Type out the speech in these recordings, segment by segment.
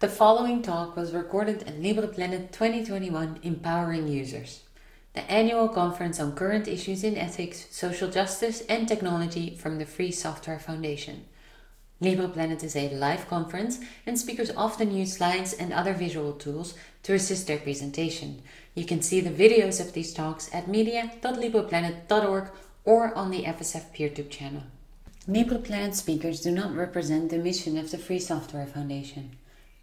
The following talk was recorded at LibrePlanet 2021 Empowering Users, the annual conference on current issues in ethics, social justice, and technology from the Free Software Foundation. LibrePlanet is a live conference, and speakers often use slides and other visual tools to assist their presentation. You can see the videos of these talks at media.libreplanet.org or on the FSF PeerTube channel. LibrePlanet speakers do not represent the mission of the Free Software Foundation.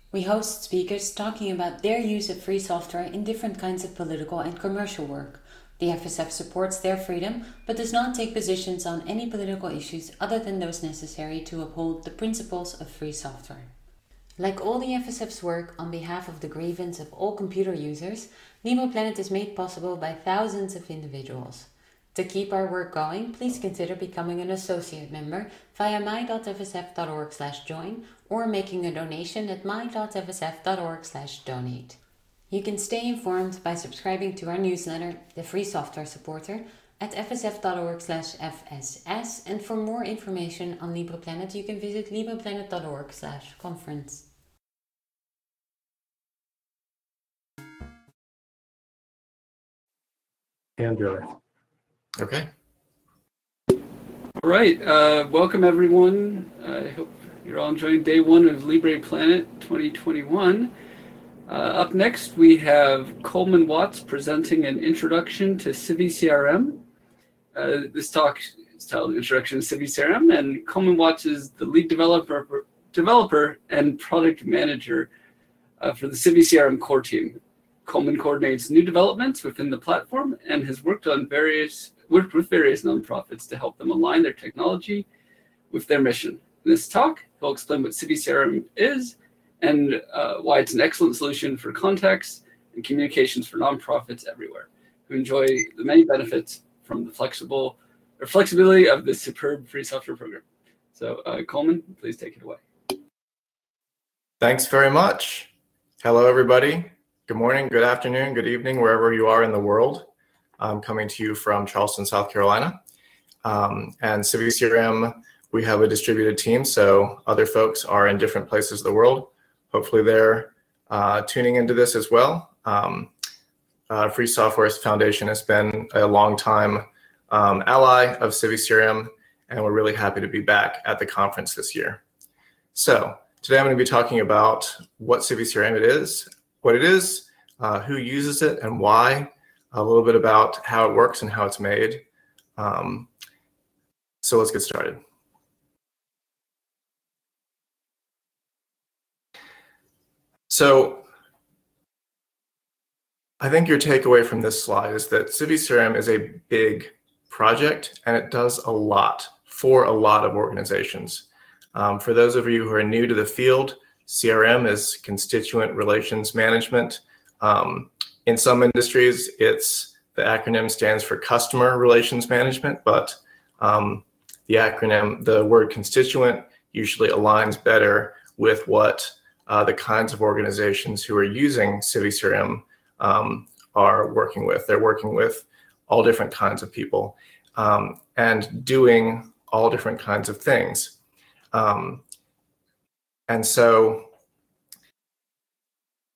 We host speakers talking about their use of free software in different kinds of political and commercial work. The FSF supports their freedom but does not take positions on any political issues other than those necessary to uphold the principles of free software. Like all the FSF's work on behalf of the grievance of all computer users, LibrePlanet is made possible by thousands of individuals. To keep our work going, please consider becoming an associate member via my.fsf.org slash join or making a donation at my.fsf.org slash donate. You can stay informed by subscribing to our newsletter, The Free Software Supporter, at fsf.org slash fss and for more information on LibrePlanet, you can visit libreplanet.org slash conference. Andrew. Okay. All right. Uh, welcome, everyone. I hope you're all enjoying day one of LibrePlanet 2021. Uh, up next, we have Coleman Watts presenting an introduction to CiviCRM. Uh, this talk is titled Introduction to CiviCRM, and Coleman Watts is the lead developer, developer and product manager uh, for the CiviCRM core team. Coleman coordinates new developments within the platform and has worked on various worked with various nonprofits to help them align their technology with their mission. In this talk, he'll explain what CiviCRM is and uh, why it's an excellent solution for contacts and communications for nonprofits everywhere who enjoy the many benefits from the flexible or flexibility of this superb free software program. So, uh, Coleman, please take it away. Thanks very much. Hello, everybody. Good morning, good afternoon, good evening, wherever you are in the world. I'm coming to you from Charleston, South Carolina. Um, and CiviCRM, we have a distributed team, so other folks are in different places of the world. Hopefully, they're uh, tuning into this as well. Um, uh, Free Software Foundation has been a long time um, ally of CiviCRM, and we're really happy to be back at the conference this year. So, today I'm going to be talking about what CiviCRM it is, what it is, uh, who uses it, and why, a little bit about how it works and how it's made. Um, so let's get started. So I think your takeaway from this slide is that CiviCRM is a big project and it does a lot for a lot of organizations. Um, for those of you who are new to the field, CRM is constituent relations management. Um, in some industries, it's the acronym stands for customer relations management, but um, the acronym, the word constituent, usually aligns better with what uh, the kinds of organizations who are using CiviCRM um, are working with. They're working with all different kinds of people um, and doing all different kinds of things. Um, and so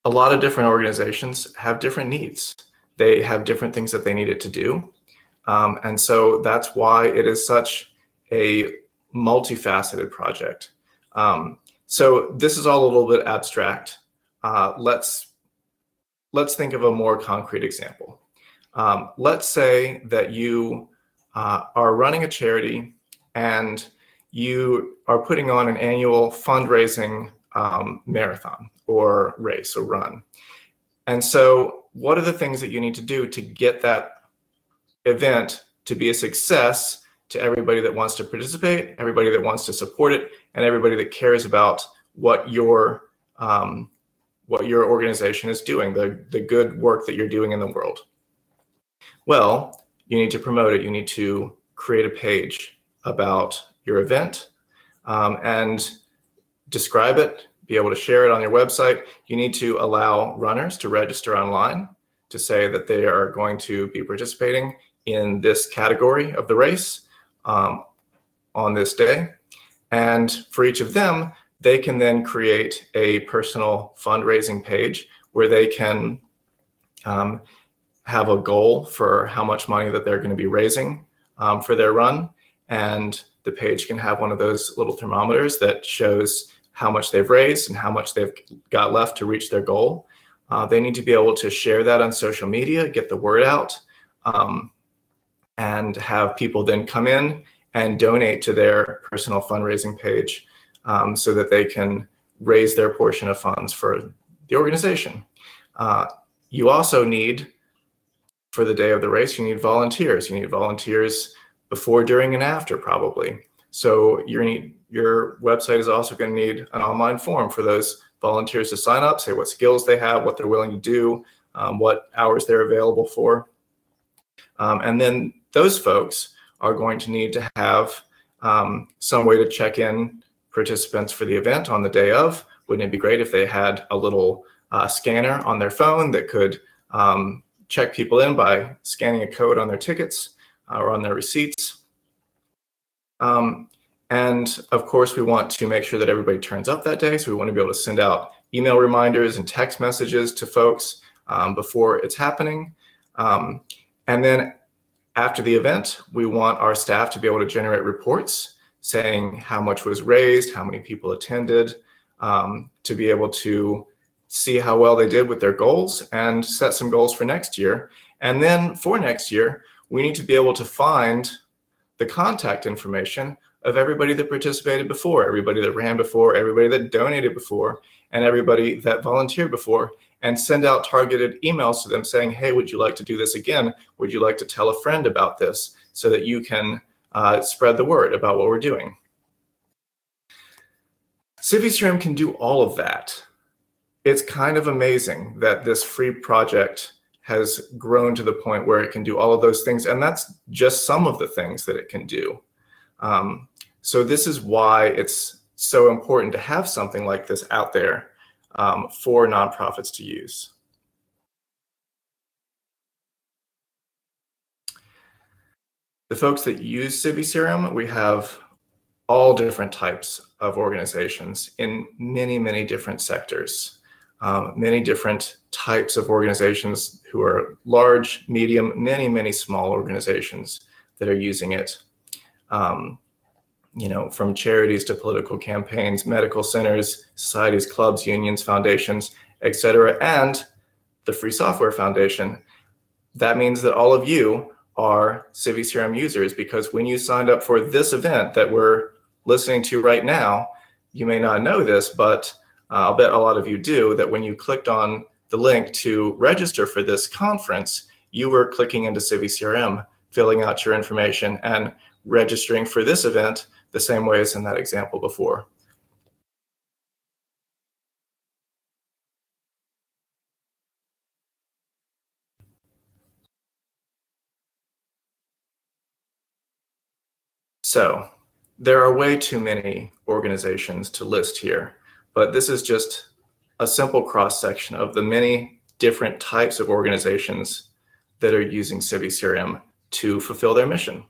a lot of different organizations have different needs. They have different things that they needed to do. Um, and so that's why it is such a multifaceted project. Um, so this is all a little bit abstract. Uh, let's let's think of a more concrete example. Um, let's say that you uh, are running a charity and you are putting on an annual fundraising um, marathon or race or run. And so, what are the things that you need to do to get that event to be a success to everybody that wants to participate, everybody that wants to support it, and everybody that cares about what your um, what your organization is doing, the, the good work that you're doing in the world? Well, you need to promote it. You need to create a page about your event um, and describe it, be able to share it on your website. You need to allow runners to register online to say that they are going to be participating in this category of the race um, on this day. And for each of them, they can then create a personal fundraising page where they can um, have a goal for how much money that they're going to be raising um, for their run. And the page can have one of those little thermometers that shows how much they've raised and how much they've got left to reach their goal. Uh, they need to be able to share that on social media, get the word out, um, and have people then come in and donate to their personal fundraising page um, so that they can raise their portion of funds for the organization. Uh, you also need, for the day of the race, you need volunteers. You need volunteers before, during, and after, probably. So your need, your website is also going to need an online form for those volunteers to sign up, say what skills they have, what they're willing to do, um, what hours they're available for. Um, and then those folks are going to need to have um, some way to check in participants for the event on the day of. Wouldn't it be great if they had a little uh, scanner on their phone that could um, check people in by scanning a code on their tickets uh, or on their receipts? Um, and of course, we want to make sure that everybody turns up that day. So we want to be able to send out email reminders and text messages to folks um, before it's happening. Um, and then after the event, we want our staff to be able to generate reports saying how much was raised, how many people attended, um, to be able to see how well they did with their goals and set some goals for next year. And then for next year, we need to be able to find the contact information of everybody that participated before, everybody that ran before, everybody that donated before, and everybody that volunteered before, and send out targeted emails to them saying, hey, would you like to do this again? Would you like to tell a friend about this so that you can uh, spread the word about what we're doing. CiviCRM can do all of that. It's kind of amazing that this free project has grown to the point where it can do all of those things. And that's just some of the things that it can do. Um, so this is why it's so important to have something like this out there um, for nonprofits to use. The folks that use CiviCRM, we have all different types of organizations in many, many different sectors, um, many different types of organizations who are large, medium, many, many small organizations that are using it. Um, you know, from charities to political campaigns, medical centers, societies, clubs, unions, foundations, etc., and the Free Software Foundation. That means that all of you are CiviCRM users because when you signed up for this event that we're listening to right now, you may not know this, but uh, I'll bet a lot of you do that when you clicked on the link to register for this conference, you were clicking into CiviCRM, filling out your information, and registering for this event the same way as in that example before. So there are way too many organizations to list here, but this is just a simple cross section of the many different types of organizations that are using CiviCRM to fulfill their mission.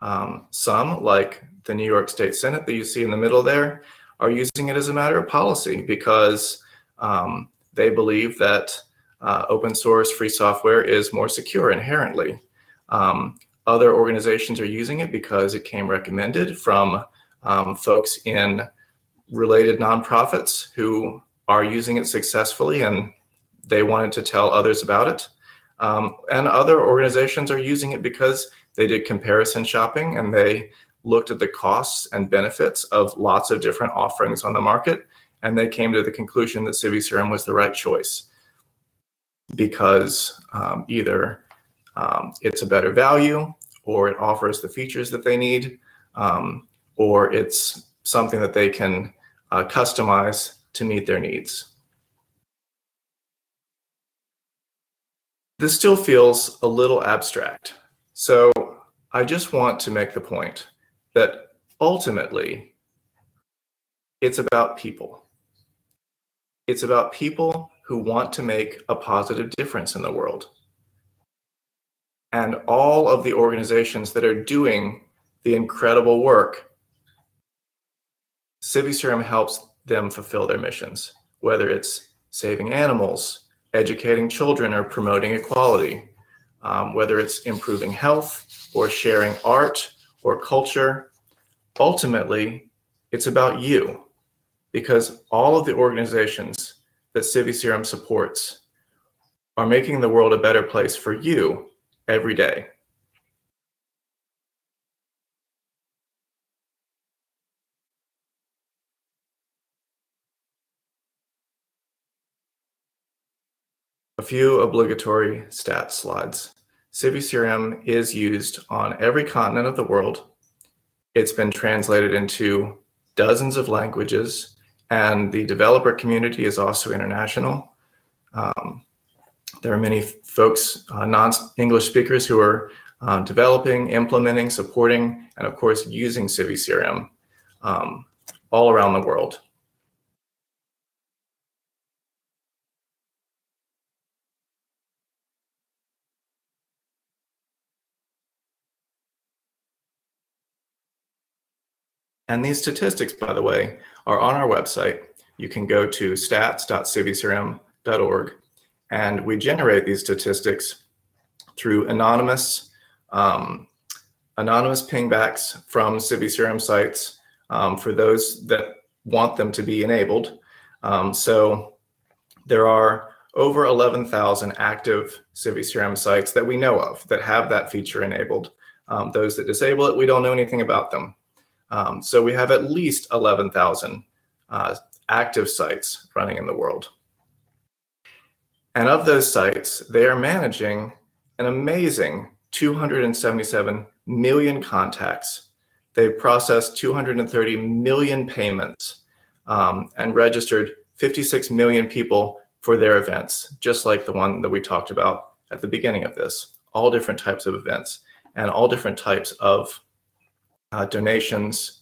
Um, some, like the New York State Senate that you see in the middle there, are using it as a matter of policy because um, they believe that uh, open source free software is more secure inherently. Um, other organizations are using it because it came recommended from um, folks in related nonprofits who are using it successfully and they wanted to tell others about it. Um, and other organizations are using it because they did comparison shopping and they looked at the costs and benefits of lots of different offerings on the market. And they came to the conclusion that CiviCRM was the right choice because um, either um, it's a better value or it offers the features that they need um, or it's something that they can uh, customize to meet their needs. This still feels a little abstract. So I just want to make the point that ultimately it's about people. It's about people who want to make a positive difference in the world and all of the organizations that are doing the incredible work CiviCRM helps them fulfill their missions, whether it's saving animals, educating children, or promoting equality, um, whether it's improving health or sharing art or culture. Ultimately, it's about you because all of the organizations that CiviCRM supports are making the world a better place for you every day. A few obligatory stats slides. CiviCRM is used on every continent of the world. It's been translated into dozens of languages, and the developer community is also international. Um, there are many folks, uh, non-English speakers, who are uh, developing, implementing, supporting, and of course, using CiviCRM um, all around the world. And these statistics, by the way, are on our website. You can go to stats.civicrm.org, and we generate these statistics through anonymous um, anonymous pingbacks from CiviCRM sites um, for those that want them to be enabled. Um, so there are over 11,000 active CiviCRM sites that we know of that have that feature enabled. Um, those that disable it, we don't know anything about them. Um, so we have at least 11,000 uh, active sites running in the world. And of those sites, they are managing an amazing 277 million contacts. They've processed 230 million payments um, and registered 56 million people for their events, just like the one that we talked about at the beginning of this. All different types of events and all different types of uh, donations,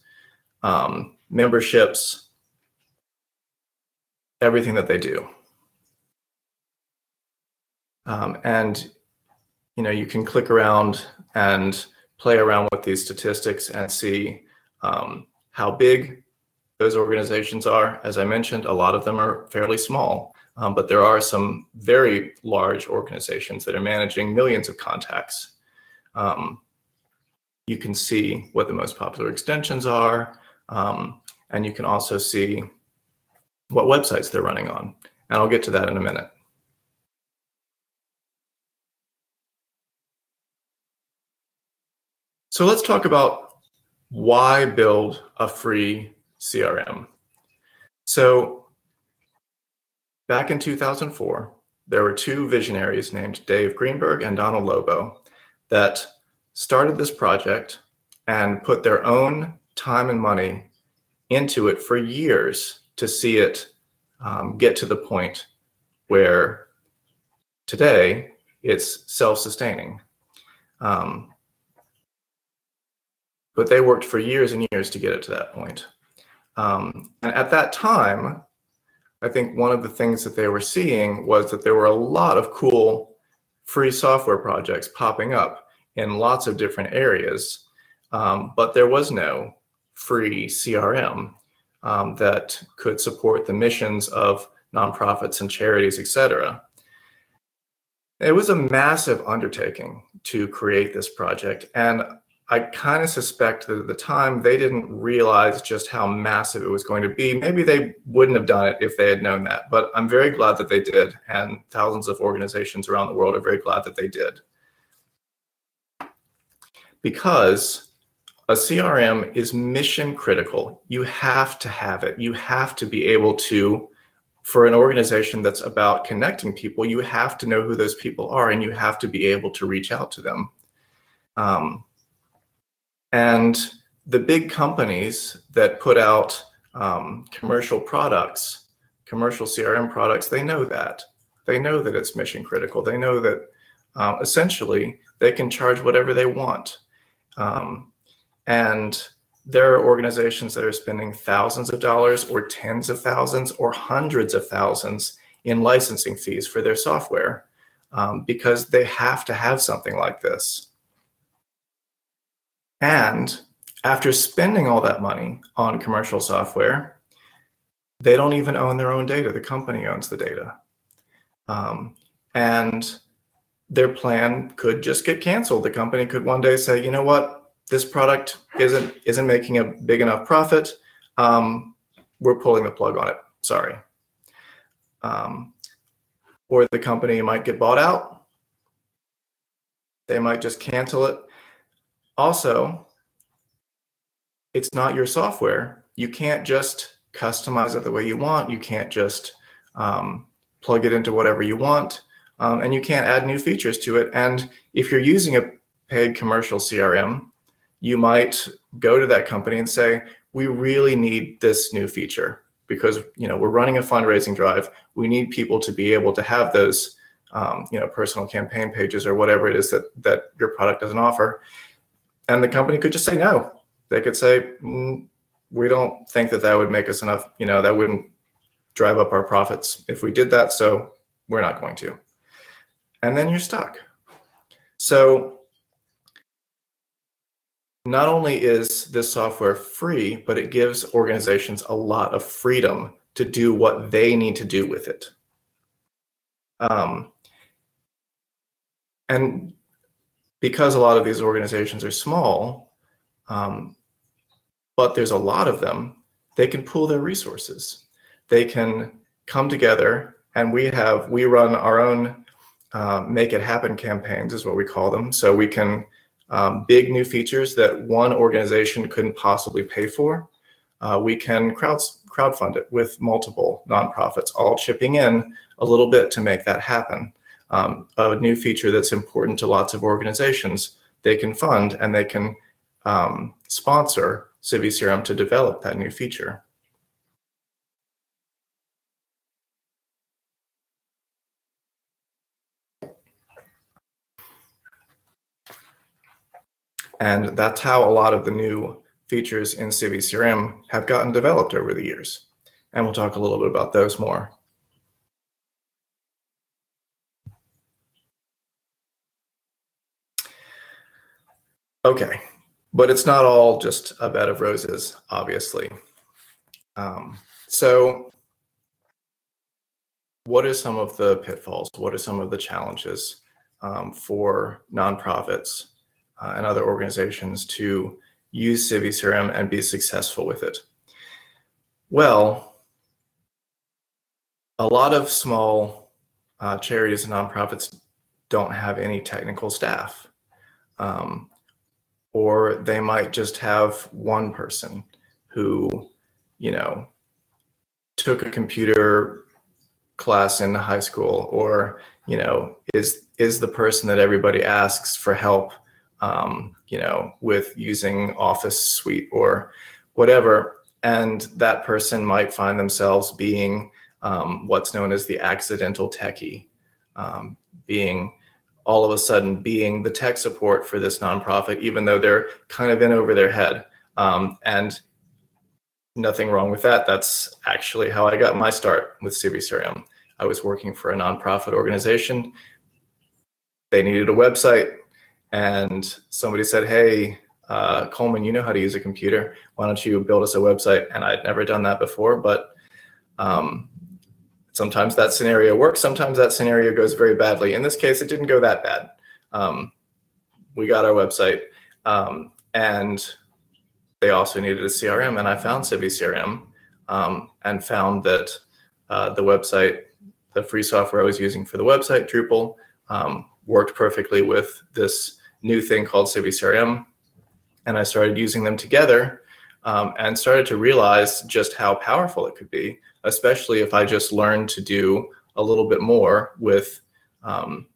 um, memberships, everything that they do. Um, and you know you can click around and play around with these statistics and see um, how big those organizations are. As I mentioned, a lot of them are fairly small, um, but there are some very large organizations that are managing millions of contacts. Um, you can see what the most popular extensions are, um, and you can also see what websites they're running on. And I'll get to that in a minute. So let's talk about why build a free CRM. So back in 2004, there were two visionaries named Dave Greenberg and Donald Lobo that started this project and put their own time and money into it for years to see it um, get to the point where today it's self-sustaining. Um, but they worked for years and years to get it to that point. Um, and at that time, I think one of the things that they were seeing was that there were a lot of cool free software projects popping up in lots of different areas, um, but there was no free CRM um, that could support the missions of nonprofits and charities, etc. It was a massive undertaking to create this project, and I kind of suspect that at the time they didn't realize just how massive it was going to be. Maybe they wouldn't have done it if they had known that, but I'm very glad that they did, and thousands of organizations around the world are very glad that they did because a CRM is mission critical. You have to have it. You have to be able to, for an organization that's about connecting people, you have to know who those people are and you have to be able to reach out to them. Um, and the big companies that put out um, commercial products, commercial CRM products, they know that. They know that it's mission critical. They know that uh, essentially they can charge whatever they want um, and there are organizations that are spending thousands of dollars or tens of thousands or hundreds of thousands in licensing fees for their software um, because they have to have something like this. And after spending all that money on commercial software, they don't even own their own data. The company owns the data. Um, and their plan could just get canceled. The company could one day say, you know what, this product isn't isn't making a big enough profit. Um, we're pulling the plug on it. Sorry. Um, or the company might get bought out. They might just cancel it. Also, it's not your software. You can't just customize it the way you want. You can't just um, plug it into whatever you want. Um, and you can't add new features to it. And if you're using a paid commercial CRM, you might go to that company and say, we really need this new feature because you know we're running a fundraising drive. We need people to be able to have those um, you know personal campaign pages or whatever it is that that your product doesn't offer. And the company could just say no. They could say, mm, we don't think that that would make us enough. You know that wouldn't drive up our profits if we did that. So we're not going to. And then you're stuck. So not only is this software free, but it gives organizations a lot of freedom to do what they need to do with it. Um, and because a lot of these organizations are small, um, but there's a lot of them, they can pool their resources. They can come together, and we have we run our own uh, make it happen campaigns, is what we call them. So we can um, big new features that one organization couldn't possibly pay for, uh, we can crowd crowdfund it with multiple nonprofits all chipping in a little bit to make that happen. Um, a new feature that's important to lots of organizations, they can fund and they can um, sponsor CiviCRM to develop that new feature. And that's how a lot of the new features in CiviCRM have gotten developed over the years. And we'll talk a little bit about those more. Okay, but it's not all just a bed of roses, obviously. Um, so, what are some of the pitfalls? What are some of the challenges um, for nonprofits and other organizations to use CiviCRM and be successful with it? Well, a lot of small uh, charities and nonprofits don't have any technical staff. Um, or they might just have one person who, you know, took a computer class in high school or, you know, is is the person that everybody asks for help um, you know, with using Office Suite or whatever. And that person might find themselves being um, what's known as the accidental techie, um, being all of a sudden being the tech support for this nonprofit, even though they're kind of in over their head. Um, and nothing wrong with that. That's actually how I got my start with CiviCRM. I was working for a nonprofit organization. They needed a website and somebody said, "Hey, uh, Coleman, you know how to use a computer. Why don't you build us a website?" And I'd never done that before, but um, sometimes that scenario works. Sometimes that scenario goes very badly. In this case, it didn't go that bad. Um, we got our website, um, and they also needed a CRM, and I found CiviCRM um, and found that uh, the website, the free software I was using for the website, Drupal, um, worked perfectly with this new thing called CiviCRM, and I started using them together um, and started to realize just how powerful it could be, especially if I just learned to do a little bit more with, um,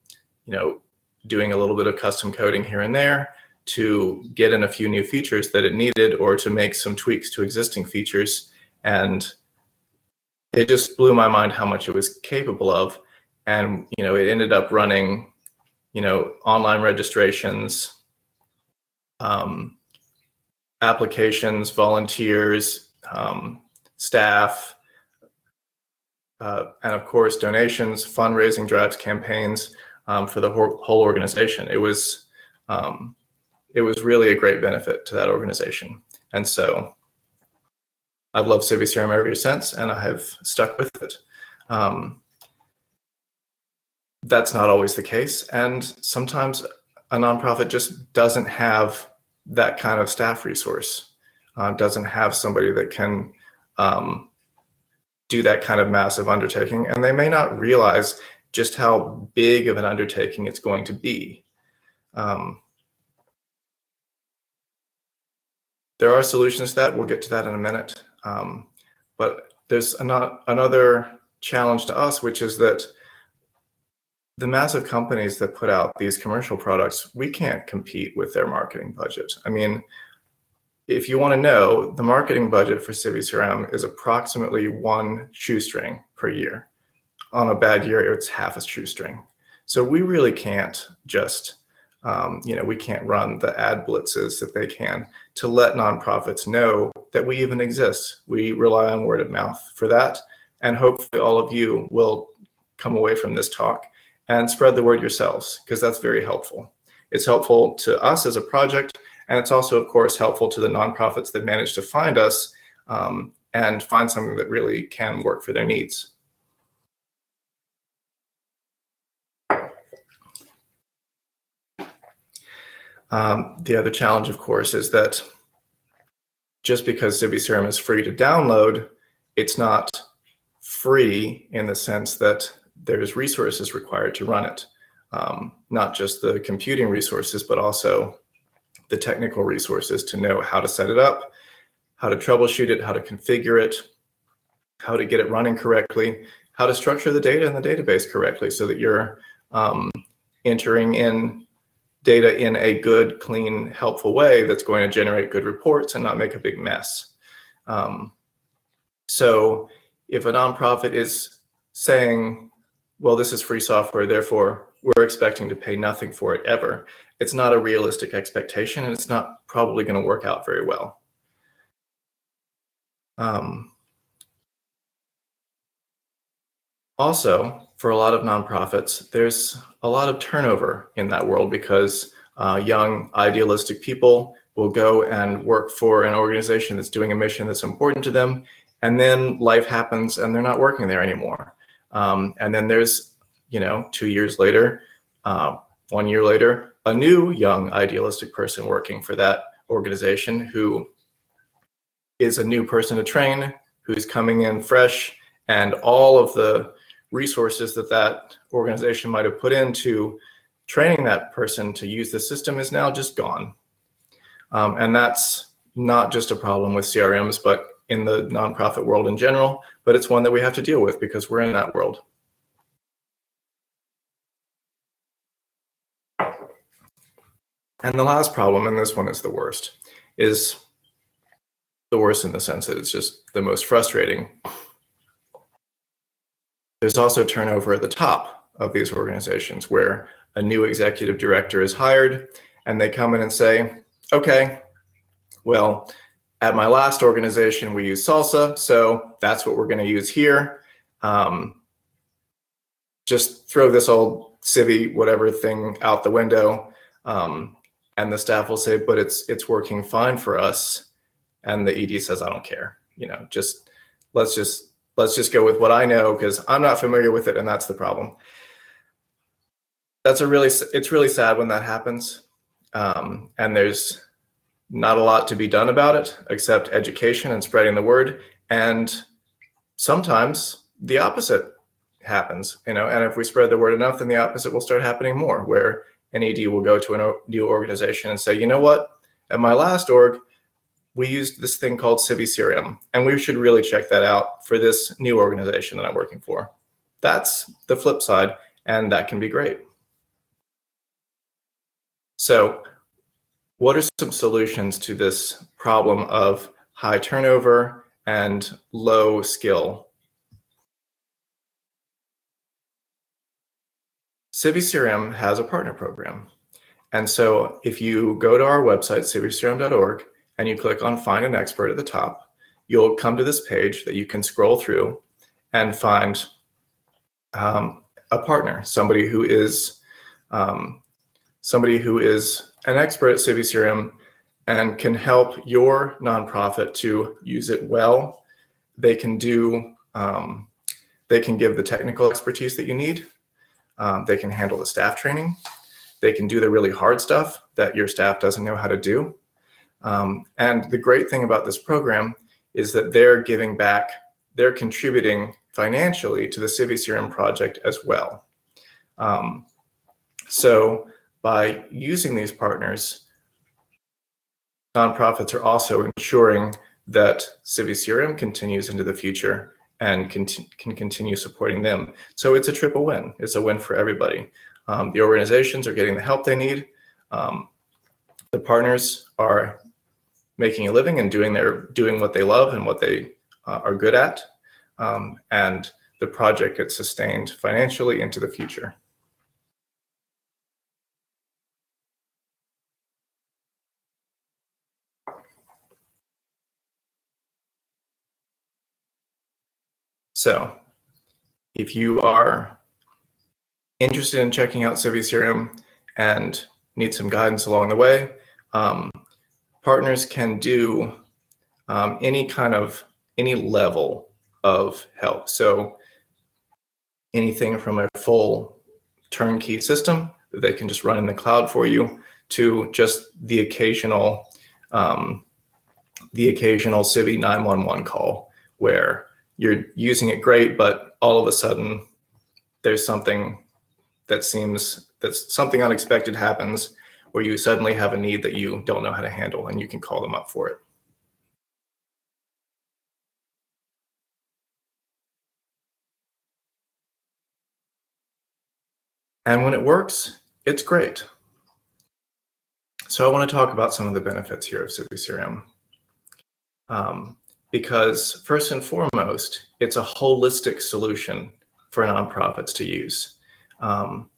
you know, doing a little bit of custom coding here and there to get in a few new features that it needed or to make some tweaks to existing features. And it just blew my mind how much it was capable of. And, you know, it ended up running you know, online registrations, um, applications, volunteers, um, staff, uh, and of course donations, fundraising drives, campaigns um, for the whole, whole, organization. It was um, it was really a great benefit to that organization. And so I've loved CiviCRM ever since, and I have stuck with it. Um, that's not always the case. And sometimes a nonprofit just doesn't have that kind of staff resource, uh, doesn't have somebody that can um, do that kind of massive undertaking. And they may not realize just how big of an undertaking it's going to be. Um, there are solutions to that. We'll get to that in a minute. Um, but there's an- another challenge to us, which is that the massive companies that put out these commercial products, we can't compete with their marketing budget. I mean, if you want to know, the marketing budget for CiviCRM is approximately one shoestring per year. On a bad year, it's half a shoestring. So we really can't just, um, you know, we can't run the ad blitzes that they can to let nonprofits know that we even exist. We rely on word of mouth for that. And hopefully all of you will come away from this talk and spread the word yourselves because that's very helpful. It's helpful to us as a project, and it's also, of course, helpful to the nonprofits that manage to find us um, and find something that really can work for their needs. Um, the other challenge, of course, is that just because CiviCRM is free to download, it's not free in the sense that there's resources required to run it, um, not just the computing resources, but also the technical resources to know how to set it up, how to troubleshoot it, how to configure it, how to get it running correctly, how to structure the data in the database correctly so that you're um, entering in data in a good, clean, helpful way that's going to generate good reports and not make a big mess. Um, so if a nonprofit is saying, well, this is free software, therefore we're expecting to pay nothing for it ever. It's not a realistic expectation, and it's not probably going to work out very well. Um, also, for a lot of nonprofits, there's a lot of turnover in that world because uh, young, idealistic people will go and work for an organization that's doing a mission that's important to them, and then life happens and they're not working there anymore. Um, and then there's, you know, two years later, uh, one year later, a new young idealistic person working for that organization who is a new person to train, who's coming in fresh, and all of the resources that that organization might have put into training that person to use the system is now just gone. Um, and that's not just a problem with CRMs, but in the nonprofit world in general, but it's one that we have to deal with because we're in that world. And the last problem, and this one is the worst, is the worst in the sense that it's just the most frustrating. There's also turnover at the top of these organizations where a new executive director is hired and they come in and say, okay, well, at my last organization, we use Salsa, so that's what we're going to use here. Um, just throw this old Civi whatever thing out the window, um, and the staff will say, "But it's it's working fine for us," and the ED says, "I don't care. You know, just let's just let's just go with what I know because I'm not familiar with it, and that's the problem." That's a really it's really sad when that happens, um, and there's not a lot to be done about it except education and spreading the word. And sometimes the opposite happens, you know, and if we spread the word enough, then the opposite will start happening more, where an ED will go to a new organization and say, you know what, at my last org, we used this thing called CiviCRM, and we should really check that out for this new organization that I'm working for. That's the flip side, and that can be great. So what are some solutions to this problem of high turnover and low skill? CiviCRM has a partner program. And so if you go to our website, civicrm.org, and you click on Find an Expert at the top, you'll come to this page that you can scroll through and find um, a partner, somebody who is um, somebody who is an expert at CiviCRM and can help your nonprofit to use it well. They can do, um, they can give the technical expertise that you need. Um, they can handle the staff training. They can do the really hard stuff that your staff doesn't know how to do. Um, and the great thing about this program is that they're giving back, they're contributing financially to the CiviCRM project as well. Um, so by using these partners, nonprofits are also ensuring that CiviCRM continues into the future and can, can continue supporting them. So it's a triple win. It's a win for everybody. Um, the organizations are getting the help they need. Um, the partners are making a living and doing their doing what they love and what they uh, are good at, um, and the project gets sustained financially into the future. So if you are interested in checking out CiviCRM and need some guidance along the way, um, partners can do um, any kind of any level of help. So anything from a full turnkey system that they can just run in the cloud for you to just the occasional um, the occasional Civi 911 call where you're using it great, but all of a sudden there's something that seems that something unexpected happens where you suddenly have a need that you don't know how to handle and you can call them up for it. And when it works, it's great. So I want to talk about some of the benefits here of CiviCRM. Um, because first and foremost, it's a holistic solution for nonprofits to use. Um,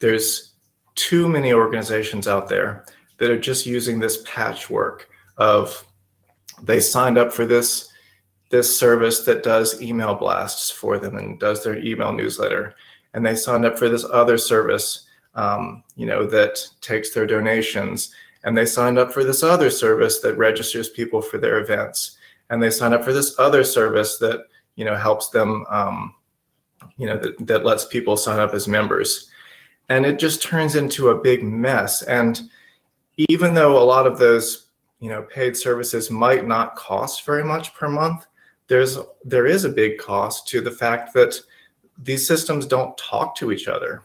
there's too many organizations out there that are just using this patchwork of they signed up for this this service that does email blasts for them and does their email newsletter and they signed up for this other service um, you know that takes their donations and they signed up for this other service that registers people for their events and they sign up for this other service that you know helps them um, you know that, that lets people sign up as members. And it just turns into a big mess. And even though a lot of those you know paid services might not cost very much per month there's there is a big cost to the fact that these systems don't talk to each other.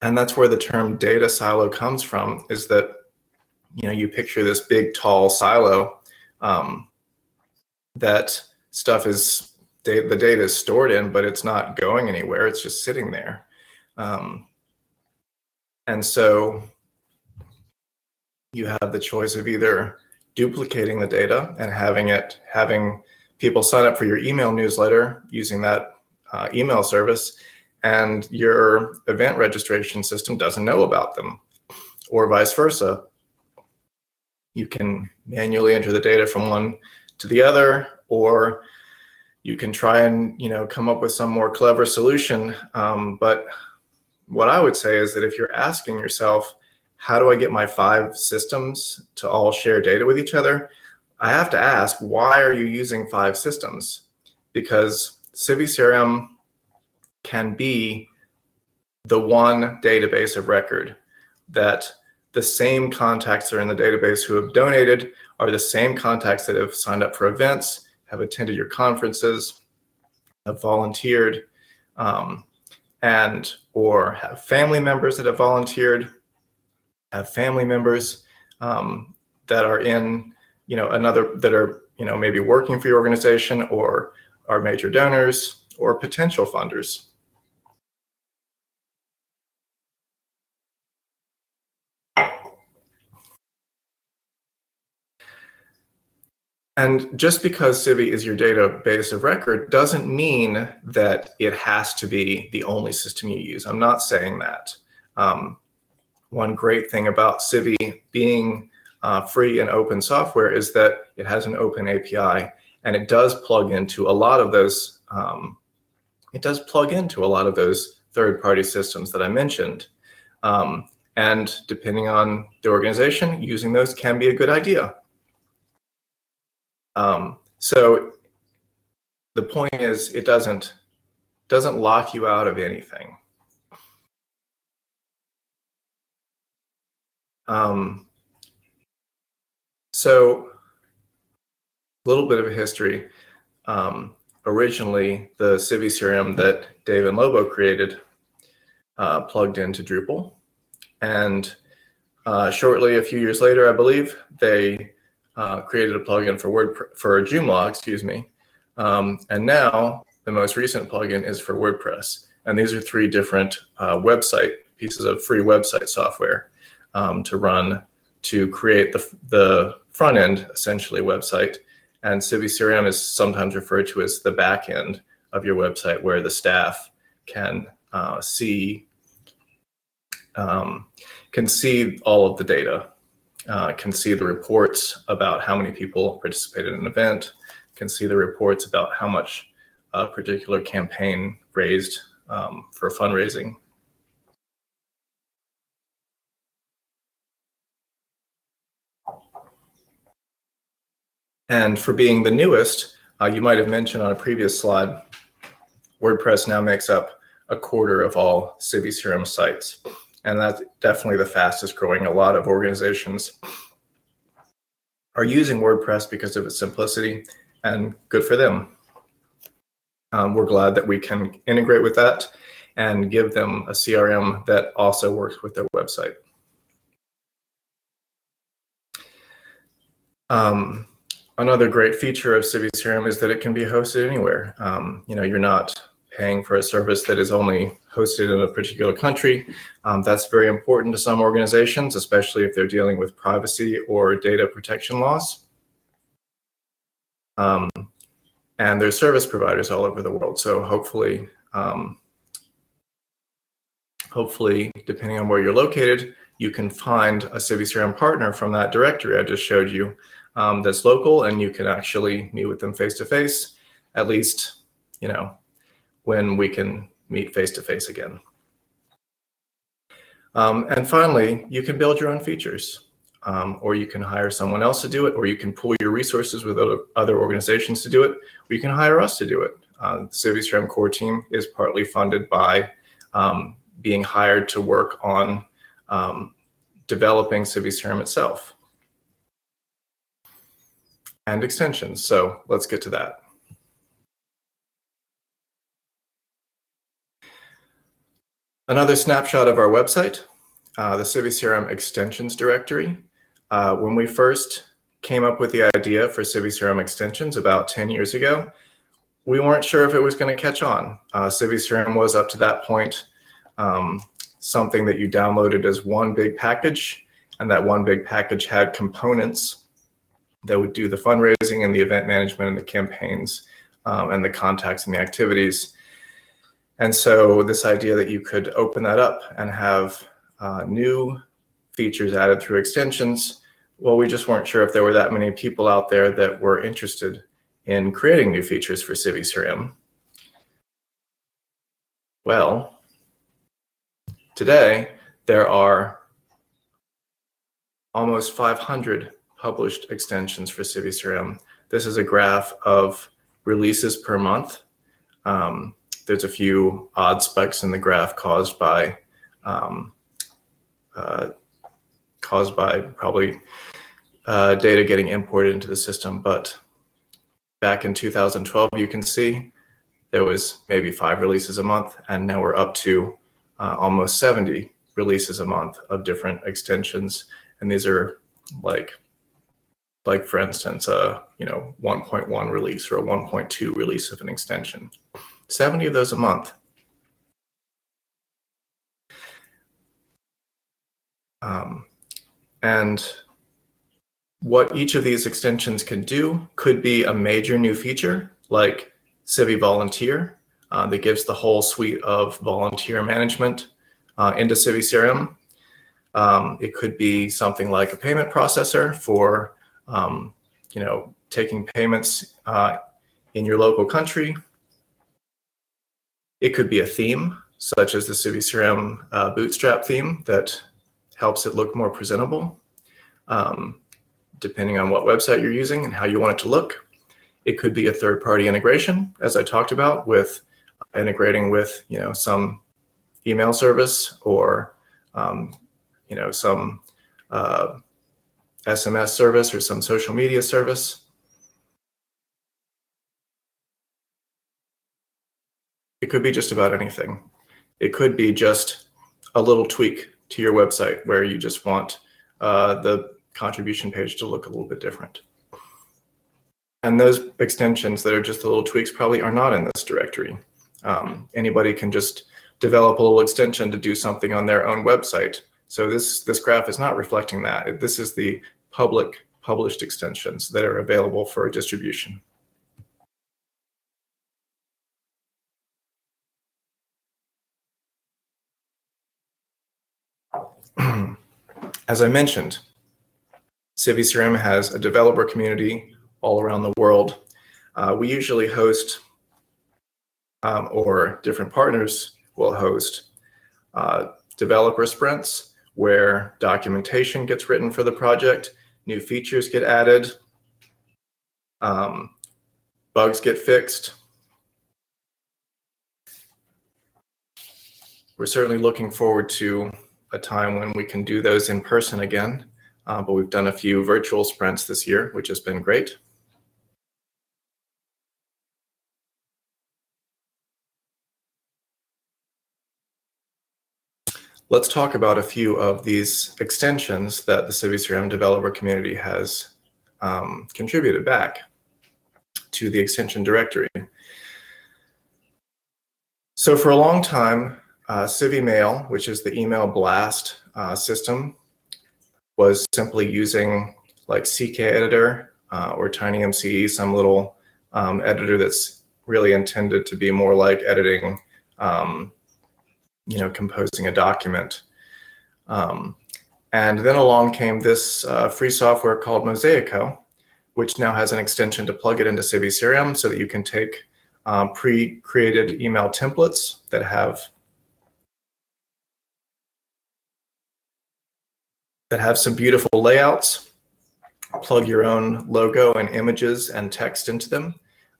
And that's where the term data silo comes from is that you know you picture this big tall silo um, that stuff is the data is stored in but it's not going anywhere. It's just sitting there. Um, and so you have the choice of either duplicating the data and having it having people sign up for your email newsletter using that uh, email service and your event registration system doesn't know about them or vice versa you can manually enter the data from one to the other, or you can try and you know come up with some more clever solution. Um, but what I would say is that if you're asking yourself, how do I get my five systems to all share data with each other? I have to ask, why are you using five systems? Because Civi CiviCRM can be the one database of record that the same contacts that are in the database who have donated are the same contacts that have signed up for events, have attended your conferences, have volunteered, um, and or have family members that have volunteered, have family members um, that are in, you know, another that are, you know, maybe working for your organization or are major donors or potential funders. And just because Civi is your database of record doesn't mean that it has to be the only system you use. I'm not saying that. Um, one great thing about Civi being uh, free and open software is that it has an open API and it does plug into a lot of those. Um, it does plug into a lot of those third-party systems that I mentioned. Um, And depending on the organization, using those can be a good idea. Um, so the point is, it doesn't doesn't lock you out of anything. Um, so, a little bit of a history. Um, originally, the CiviCRM that Dave and Lobo created uh, plugged into Drupal. And uh, shortly, a few years later, I believe, they uh, created a plugin for Word for Joomla, excuse me. Um, and now the most recent plugin is for WordPress. And these are three different uh, website pieces of free website software um, to run to create the, the front end, essentially, website. And CiviCRM is sometimes referred to as the back end of your website, where the staff can uh, see um, can see all of the data, uh, can see the reports about how many people participated in an event, can see the reports about how much a particular campaign raised um, for fundraising. And for being the newest, uh, you might have mentioned on a previous slide, WordPress now makes up a quarter of all CiviCRM sites. And that's definitely the fastest growing. A lot of organizations are using WordPress because of its simplicity and good for them. Um, we're glad that we can integrate with that and give them a CRM that also works with their website. Um, another great feature of CiviCRM is that it can be hosted anywhere. Um, you know, you're not paying for a service that is only hosted in a particular country. Um, that's very important to some organizations, especially if they're dealing with privacy or data protection laws. Um, and there's service providers all over the world. So hopefully, um, hopefully, depending on where you're located, you can find a CiviCRM partner from that directory I just showed you um, that's local, and you can actually meet with them face to face. At least, you know, when we can meet face to face again. Um, and finally, you can build your own features, um, or you can hire someone else to do it, or you can pool your resources with other, other organizations to do it, or you can hire us to do it. Uh, the CiviCRM core team is partly funded by um, being hired to work on um, developing CiviCRM itself and extensions. So let's get to that. Another snapshot of our website, uh, the CiviCRM extensions directory. Uh, when we first came up with the idea for CiviCRM extensions about 10 years ago, we weren't sure if it was going to catch on. Uh, CiviCRM was up to that point um, something that you downloaded as one big package, and that one big package had components that would do the fundraising and the event management and the campaigns um, and the contacts and the activities. And so this idea that you could open that up and have uh, new features added through extensions, well, we just weren't sure if there were that many people out there that were interested in creating new features for CiviCRM. Well, today there are almost 500 published extensions for CiviCRM. This is a graph of releases per month. Um, there's a few odd spikes in the graph caused by um, uh, caused by probably uh, data getting imported into the system. But back in 2012, you can see there was maybe five releases a month, and now we're up to uh, almost 70 releases a month of different extensions. And these are like, like for instance, a you know 1.1 release or a 1.2 release of an extension. 70 of those a month. Um, and what each of these extensions can do could be a major new feature like Civi Volunteer uh, that gives the whole suite of volunteer management uh, into CiviCRM. Um, it could be something like a payment processor for, um, you know, taking payments uh, in your local country it could be a theme, such as the CiviCRM uh, Bootstrap theme that helps it look more presentable, um, depending on what website you're using and how you want it to look. It could be a third-party integration, as I talked about, with integrating with you know some email service or um, you know some uh, SMS service or some social media service. It could be just about anything. It could be just a little tweak to your website where you just want uh, the contribution page to look a little bit different. And those extensions that are just the little tweaks probably are not in this directory. Um, anybody can just develop a little extension to do something on their own website. So this, this graph is not reflecting that. This is the public published extensions that are available for distribution. As I mentioned, CiviCRM has a developer community all around the world. Uh, we usually host, um, or different partners will host, uh, developer sprints where documentation gets written for the project, new features get added, um, bugs get fixed. We're certainly looking forward to a time when we can do those in person again, uh, but we've done a few virtual sprints this year, which has been great. Let's talk about a few of these extensions that the CiviCRM developer community has um, contributed back to the extension directory. So for a long time, uh, CiviMail, which is the email blast uh, system, was simply using like CK editor uh, or TinyMCE, some little um, editor that's really intended to be more like editing um, you know, composing a document. Um, and then along came this uh, free software called Mosaico, which now has an extension to plug it into CiviCRM so that you can take um, pre-created email templates that have that have some beautiful layouts, plug your own logo and images and text into them,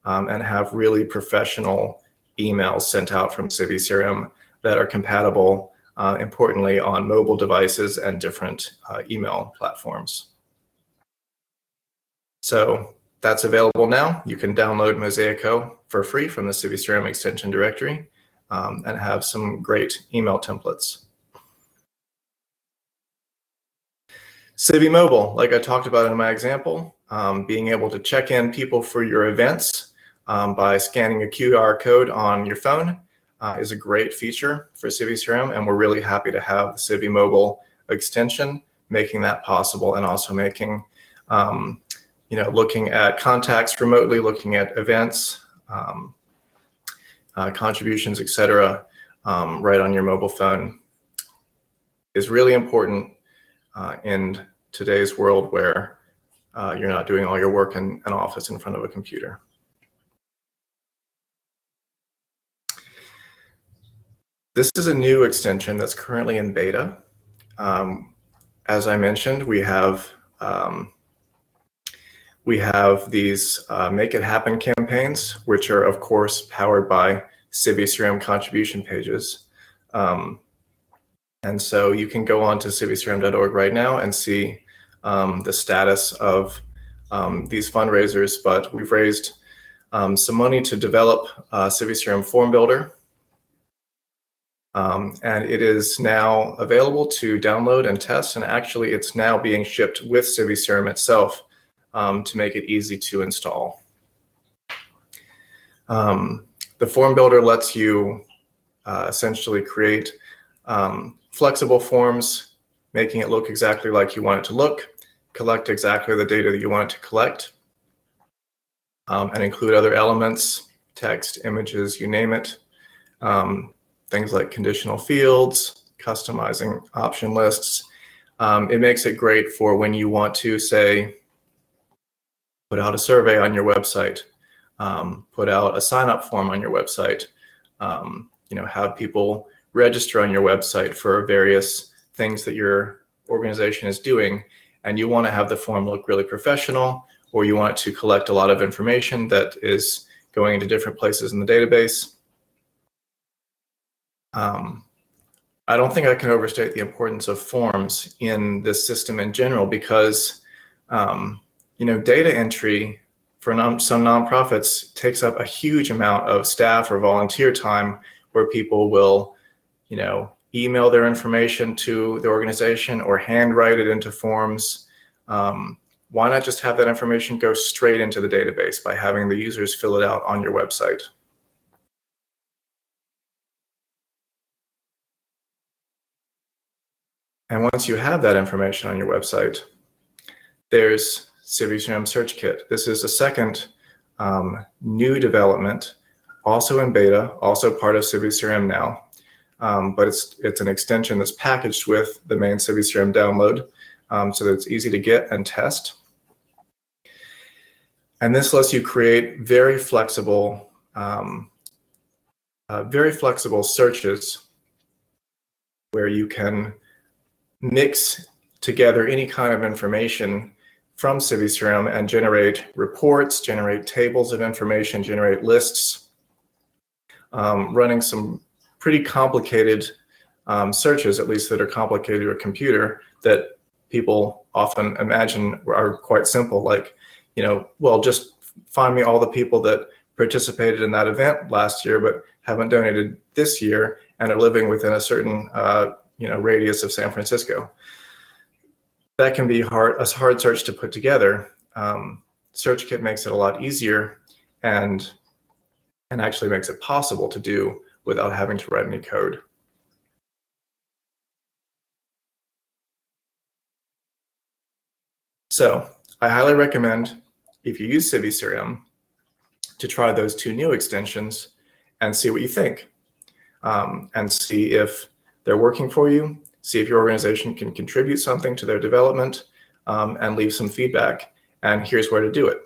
um, and have really professional emails sent out from Civi CiviCRM that are compatible, uh, importantly, on mobile devices and different uh, email platforms. So that's available now. You can download Mosaico for free from the Civi CiviCRM extension directory um, and have some great email templates. Civi Mobile, like I talked about in my example, um, being able to check in people for your events um, by scanning a QR code on your phone uh, is a great feature for CiviCRM, and we're really happy to have the Civi Mobile extension making that possible and also making, um, you know, looking at contacts remotely, looking at events, um, uh, contributions, etc., um, right on your mobile phone is really important uh, in today's world where uh, you're not doing all your work in an office in front of a computer. This is a new extension that's currently in beta. Um, as I mentioned, we have um, we have these uh, Make It Happen campaigns, which are, of course, powered by Civi CiviCRM contribution pages. Um, and so you can go on to civicrm.org right now and see um, the status of um, these fundraisers. But we've raised um, some money to develop uh, CiviCRM Form Builder, um, and it is now available to download and test. And actually, it's now being shipped with CiviCRM itself um, to make it easy to install. Um, the form builder lets you uh, essentially create um, flexible forms, making it look exactly like you want it to look, collect exactly the data that you want it to collect, um, and include other elements, text, images, you name it. Um, things like conditional fields, customizing option lists. Um, it makes it great for when you want to say, put out a survey on your website, um, put out a sign up form on your website, um, you know, have people register on your website for various things that you're organization is doing, and you want to have the form look really professional, or you want to collect a lot of information that is going into different places in the database. Um, I don't think I can overstate the importance of forms in this system in general because, um, you know, data entry for non- some nonprofits takes up a huge amount of staff or volunteer time where people will, you know, email their information to the organization or handwrite it into forms. Um, why not just have that information go straight into the database by having the users fill it out on your website? And once you have that information on your website, there's CiviCRM Search Kit. This is a second um, new development, also in beta, also part of CiviCRM now. Um, but it's it's an extension that's packaged with the main CiviCRM download, um, so that it's easy to get and test. And this lets you create very flexible, um, uh, very flexible searches where you can mix together any kind of information from CiviCRM and generate reports, generate tables of information, generate lists, um, running some pretty complicated um, searches, at least that are complicated to a computer, that people often imagine are quite simple, like, you know, well, just find me all the people that participated in that event last year but haven't donated this year and are living within a certain uh, you know radius of San Francisco. That can be hard a hard search to put together. Um, SearchKit makes it a lot easier and and actually makes it possible to do without having to write any code. So I highly recommend if you use Civi CiviCRM to try those two new extensions and see what you think um, and see if they're working for you, see if your organization can contribute something to their development, um, and leave some feedback. And here's where to do it.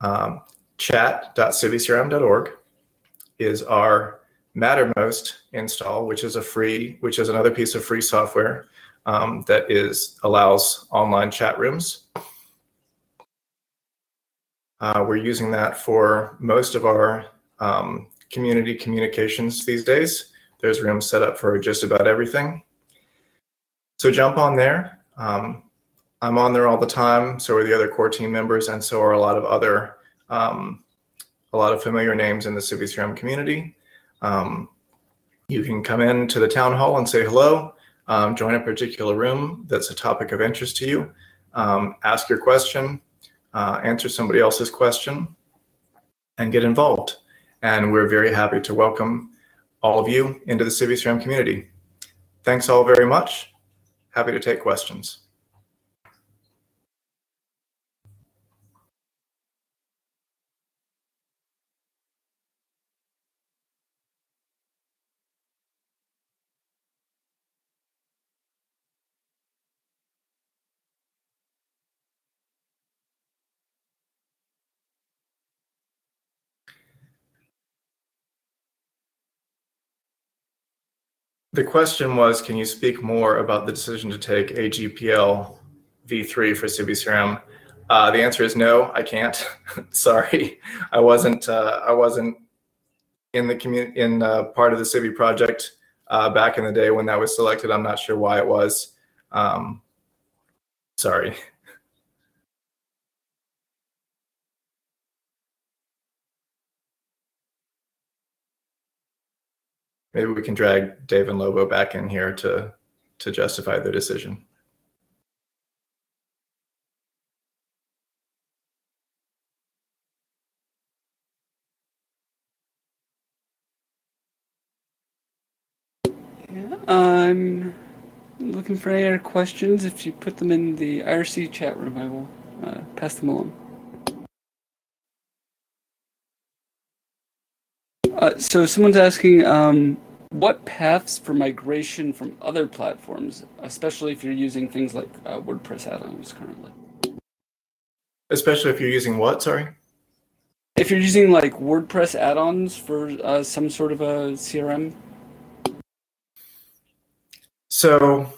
Um, chat.civicrm.org is our Mattermost install, which is a free, which is another piece of free software um, that is allows online chat rooms. Uh, we're using that for most of our um, community communications these days. There's rooms set up for just about everything. So jump on there. Um, I'm on there all the time. So are the other core team members, and so are a lot of other, um, a lot of familiar names in the CiviCRM community. Um, you can come in to the town hall and say hello, um, join a particular room that's a topic of interest to you, um, ask your question, uh, answer somebody else's question, and get involved. And we're very happy to welcome all of you into the CiviCRM community. Thanks all very much. Happy to take questions. The question was, can you speak more about the decision to take AGPL v3 for CiviCRM? Uh, the answer is no, I can't. Sorry, I wasn't. Uh, I wasn't in the community in uh, part of the Civi project uh, back in the day when that was selected. I'm not sure why it was. Um, sorry. Maybe we can drag Dave and Lobo back in here to to justify their decision. Yeah, I'm looking for any other questions. If you put them in the IRC chat room, I will uh, pass them along. Uh, so someone's asking, um, what paths for migration from other platforms, especially if you're using things like uh, WordPress add-ons currently? Especially if you're using what? Sorry. If you're using like WordPress add-ons for uh, some sort of a CRM. So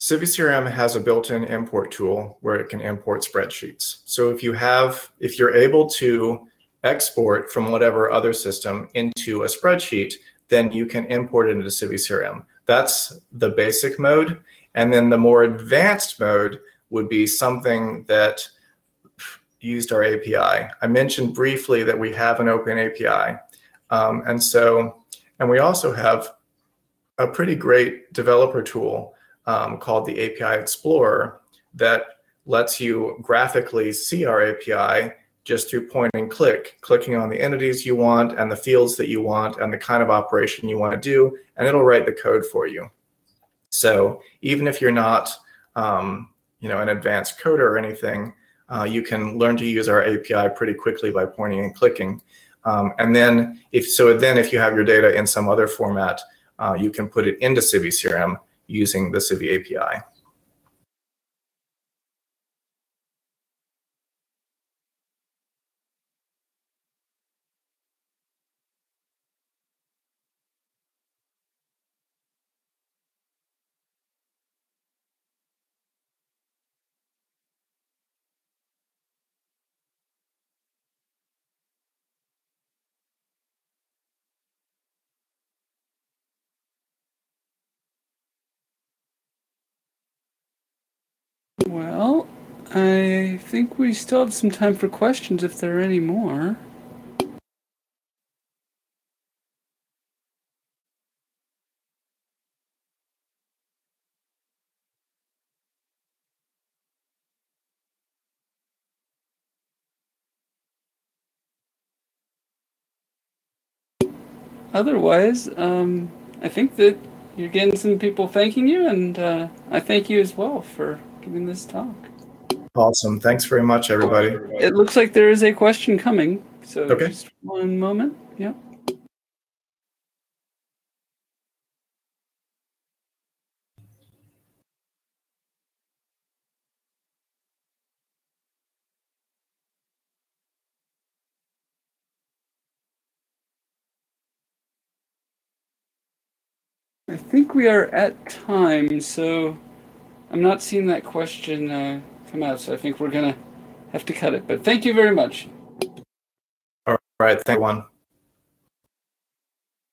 CiviCRM has a built-in import tool where it can import spreadsheets. So if you have, if you're able to export from whatever other system into a spreadsheet, then you can import it into CiviCRM. That's the basic mode. And then the more advanced mode would be something that used our API. I mentioned briefly that we have an open API. Um, and so, and we also have a pretty great developer tool um, called the API Explorer that lets you graphically see our API just through point and click, clicking on the entities you want and the fields that you want and the kind of operation you want to do, and it'll write the code for you. So even if you're not, um, you know, an advanced coder or anything, uh, you can learn to use our API pretty quickly by pointing and clicking. Um, and then if so, then if you have your data in some other format, uh, you can put it into CiviCRM using the Civi API. Well, I think we still have some time for questions if there are any more. Otherwise, um, I think that you're getting some people thanking you, and uh, I thank you as well for giving this talk. Awesome. Thanks very much, everybody. It looks like there is a question coming. So Okay. just one moment. Yep. I think we are at time, so I'm not seeing that question uh, come out, so I think we're gonna have to cut it. But thank you very much. All right. Thank one.